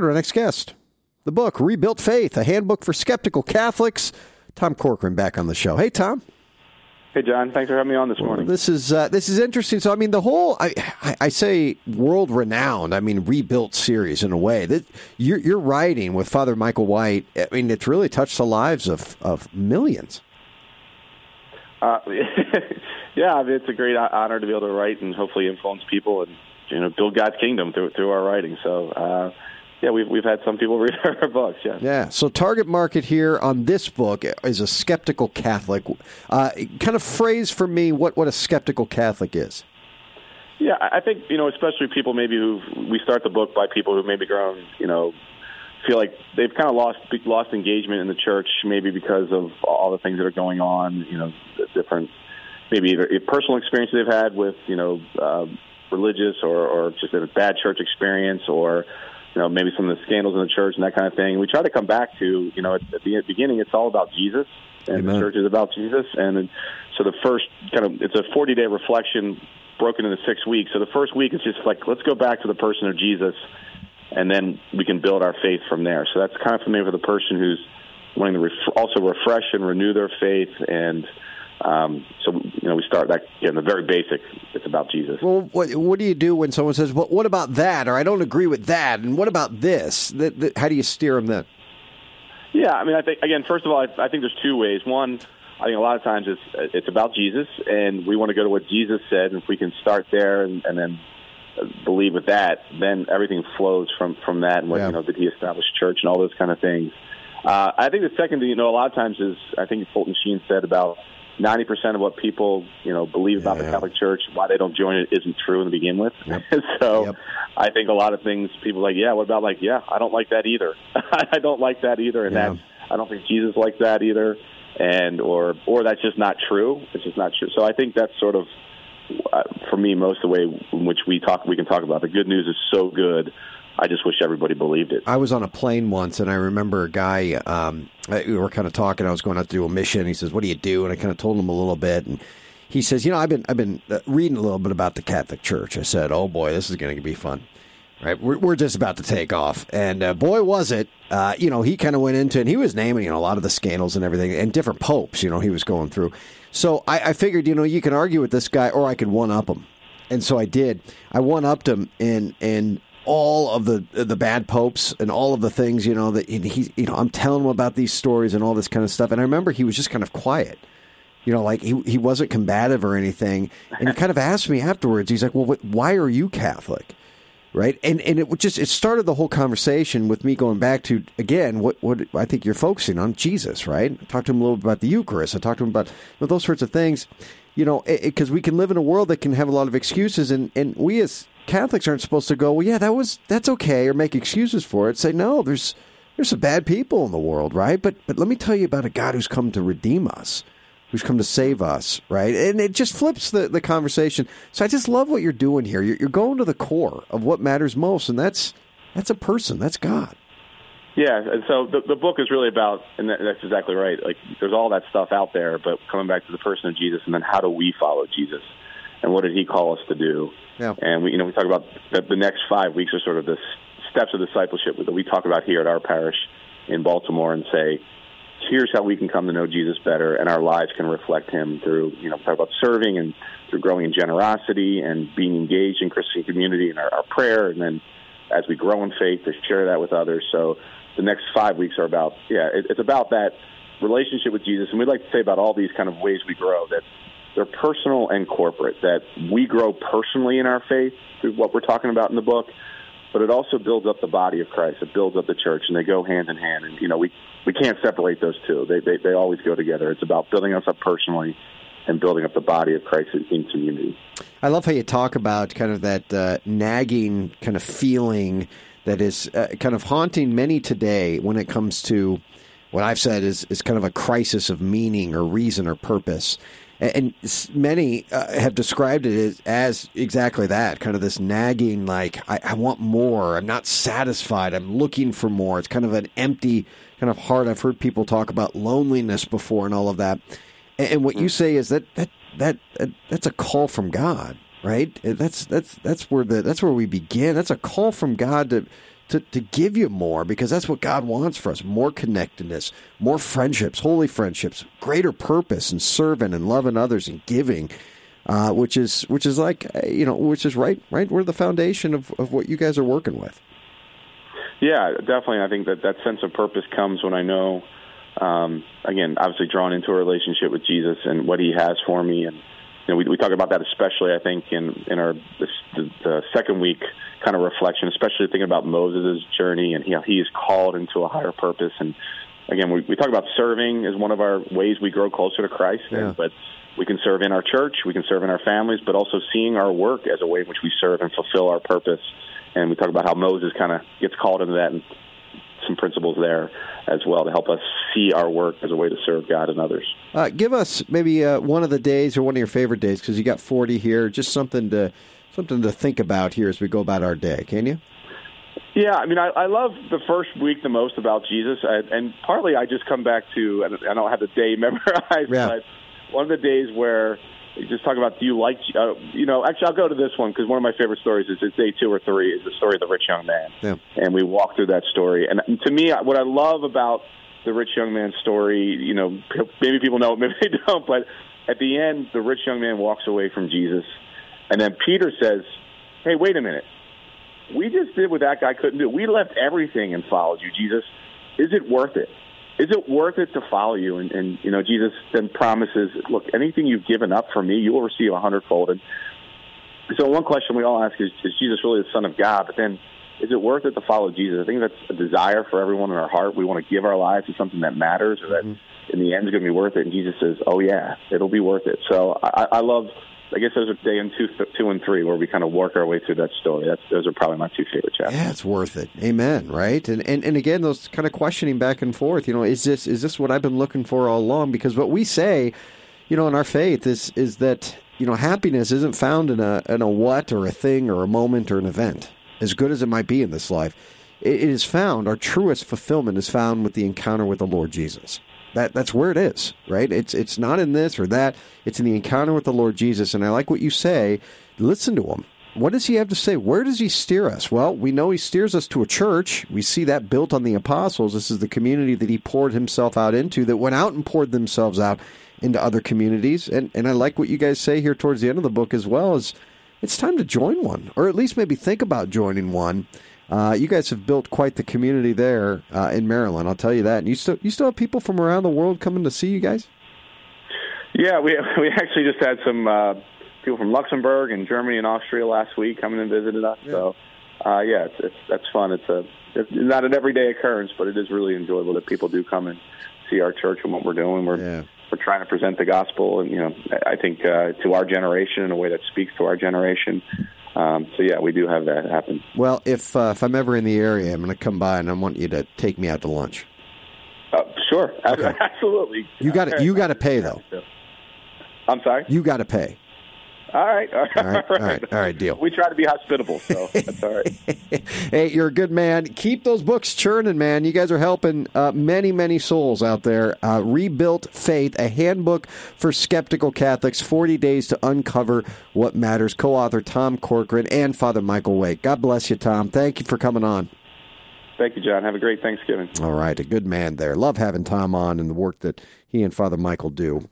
to our next guest. The book, Rebuilt Faith, a handbook for skeptical Catholics. Tom Corcoran back on the show. Hey, Tom. Hey, John. Thanks for having me on this morning. Well, this is uh, this is interesting. So, I mean, the whole I, I say world renowned. I mean, rebuilt series in a way that you're, you're writing with Father Michael White. I mean, it's really touched the lives of of millions. Uh, yeah, I mean, it's a great honor to be able to write and hopefully influence people and you know build God's kingdom through through our writing. So. Uh, yeah, we've we've had some people read our books. Yeah. Yeah. So target market here on this book is a skeptical Catholic. Uh, kind of phrase for me what what a skeptical Catholic is. Yeah, I think you know, especially people maybe who we start the book by people who maybe grown, you know, feel like they've kind of lost lost engagement in the church, maybe because of all the things that are going on. You know, different maybe either personal experience they've had with you know uh, religious or or just a bad church experience or you know, maybe some of the scandals in the church and that kind of thing. We try to come back to, you know, at, at the beginning, it's all about Jesus, and Amen. the church is about Jesus. And so the first kind of, it's a 40 day reflection broken into six weeks. So the first week is just like, let's go back to the person of Jesus, and then we can build our faith from there. So that's kind of for me for the person who's wanting to ref- also refresh and renew their faith and um, so you know, we start that in the very basic. About Jesus. Well, what what do you do when someone says, "Well, what about that?" or "I don't agree with that," and what about this? That, that, how do you steer them then? Yeah, I mean, I think again, first of all, I, I think there's two ways. One, I think a lot of times it's it's about Jesus, and we want to go to what Jesus said. And if we can start there and, and then believe with that, then everything flows from from that. And what yeah. you know, did he establish church and all those kind of things. Uh, I think the second thing, you know, a lot of times is I think Fulton Sheen said about ninety percent of what people you know believe about yeah. the Catholic Church, why they don't join it, isn't true to begin with. Yep. so, yep. I think a lot of things people are like, yeah, what about like, yeah, I don't like that either. I don't like that either, and yeah. that I don't think Jesus likes that either, and or or that's just not true. It's just not true. So I think that's sort of uh, for me most of the way in which we talk. We can talk about the good news is so good I just wish everybody believed it. I was on a plane once, and I remember a guy. Um, we were kind of talking. I was going out to do a mission. He says, "What do you do?" And I kind of told him a little bit, and he says, "You know, I've been I've been uh, reading a little bit about the Catholic Church." I said, "Oh boy, this is going to be fun." Right, we're, we're just about to take off, and uh, boy, was it! Uh, you know, he kind of went into, and he was naming, you know, a lot of the scandals and everything, and different popes. You know, he was going through. So I, I figured, you know, you can argue with this guy, or I could one up him, and so I did. I one upped him, and and all of the the bad popes and all of the things you know that he you know I'm telling him about these stories and all this kind of stuff. And I remember he was just kind of quiet. You know like he he wasn't combative or anything. And he kind of asked me afterwards he's like well what, why are you Catholic? Right? And and it just it started the whole conversation with me going back to again what what I think you're focusing on Jesus right? I talked to him a little bit about the Eucharist. I talked to him about you know, those sorts of things. You know because we can live in a world that can have a lot of excuses. And and we as Catholics aren't supposed to go, well, yeah, that was that's okay, or make excuses for it. Say no, there's there's some bad people in the world, right? But but let me tell you about a God who's come to redeem us, who's come to save us, right? And it just flips the, the conversation. So I just love what you're doing here. You're, you're going to the core of what matters most, and that's that's a person, that's God. Yeah, and so the, the book is really about, and that's exactly right. Like, there's all that stuff out there, but coming back to the person of Jesus, and then how do we follow Jesus? And what did he call us to do? Yeah. And we, you know, we talk about the, the next five weeks are sort of the steps of discipleship that we talk about here at our parish in Baltimore, and say, here's how we can come to know Jesus better, and our lives can reflect Him through, you know, talk about serving and through growing in generosity and being engaged in Christian community and our, our prayer, and then as we grow in faith, to share that with others. So the next five weeks are about, yeah, it, it's about that relationship with Jesus, and we'd like to say about all these kind of ways we grow that they're personal and corporate. That we grow personally in our faith through what we're talking about in the book, but it also builds up the body of Christ. It builds up the church, and they go hand in hand. And you know, we we can't separate those two. They they, they always go together. It's about building us up personally and building up the body of Christ in community. I love how you talk about kind of that uh, nagging kind of feeling that is uh, kind of haunting many today when it comes to what I've said is is kind of a crisis of meaning or reason or purpose and many uh, have described it as, as, exactly that kind of this nagging like I, I, want more. I'm not satisfied. I'm looking for more. It's kind of an empty kind of heart. I've heard people talk about loneliness before and all of that. And, and what you mm. say is that that that, that that's a call from god right? That's that's that's where the that's where we begin. That's a call from god to to, to give you more because that's what God wants for us more connectedness, more friendships, holy friendships, greater purpose and serving and loving others and giving. Uh, which is which is like uh, you know which is right right where the foundation of, of what you guys are working with. Yeah, definitely. I think that that sense of purpose comes when I know, um, again, obviously drawn into a relationship with Jesus and what He has for me, and you know, we, we talk about that especially, I think, in in our this, the, the second week kind of reflection, especially thinking about Moses' journey and know, he is called into a higher purpose. And again, we, we talk about serving as one of our ways we grow closer to Christ, yeah. and, but we can serve in our church, we can serve in our families, but also seeing our work as a way in which we serve and fulfill our purpose. And we talk about how Moses kind of gets called into that and some principles there as well to help us see our work as a way to serve God and others. Uh, give us maybe uh, one of the days or one of your favorite days because you got 40 here, just something to something to think about here as we go about our day. Can you? Yeah, I mean, I, I love the first week the most about Jesus, I, and partly I just come back to I don't have the day memorized, yeah. but one of the days where just talk about do you like uh, you know actually I'll go to this one because one of my favorite stories is it's day two or three is the story of the rich young man. Yeah. and we walk through that story. And to me what I love about the rich young man story you know maybe people know it maybe they don't but at the end the rich young man walks away from Jesus. And then Peter says hey wait a minute. We just did what that guy couldn't do. We left everything and followed you Jesus. Is it worth it is it worth it to follow you? And, and you know, Jesus then promises, look, anything you've given up for me, you will receive a hundredfold. And so, one question we all ask is, is Jesus really the Son of God? But then, is it worth it to follow Jesus? I think that's a desire for everyone in our heart. We want to give our lives to something that matters, or that mm-hmm. in the end is going to be worth it. And Jesus says, "Oh yeah, it'll be worth it." So I, I love I guess those are day in two, two and three where we kind of work our way through that story. That's those are probably my two favorite chapters. Yeah, it's worth it. Amen. Right, and and and again, those kind of questioning back and forth. You know, is this is this what I've been looking for all along? Because what we say, you know, in our faith is is that you know happiness isn't found in a in a what or a thing or a moment or an event, as good as it might be in this life. It is found. Our truest fulfillment is found with the encounter with the Lord Jesus. That that's where it is, right? It's it's not in this or that. It's in the encounter with the Lord Jesus. And I like what you say. Listen to him. What does he have to say? Where does he steer us? Well, we know he steers us to a church. We see that built on the apostles. This is the community that he poured himself out into, that went out and poured themselves out into other communities. And and I like what you guys say here towards the end of the book as well. Is it's time to join one, or at least maybe think about joining one. Uh, you guys have built quite the community there uh, in Maryland. I'll tell you that. And you still you still have people from around the world coming to see you guys. Yeah, we we actually just had some uh, people from Luxembourg and Germany and Austria last week coming and visited us. Yeah. So, uh, yeah, it's, it's that's fun. It's a it's not an everyday occurrence, but it is really enjoyable that people do come and see our church and what we're doing. We're yeah. we're trying to present the gospel, and you know, I think uh, to our generation in a way that speaks to our generation. Um, so yeah, we do have that happen. Well, if uh, if I'm ever in the area, I'm going to come by and I want you to take me out to lunch. Uh, sure, okay. absolutely. You got to you got to pay though. I'm sorry. You got to pay. All right. All right. All right. All right. All right. Deal. We try to be hospitable, so that's all right. hey, you're a good man. Keep those books churning, man. You guys are helping uh, many, many souls out there. Uh, Rebuilt Faith, a handbook for skeptical Catholics, 40 days to uncover what matters. Co author Tom Corcoran and Father Michael White. God bless you, Tom. Thank you for coming on. Thank you, John. Have a great Thanksgiving. All right. A good man there. Love having Tom on and the work that he and Father Michael do.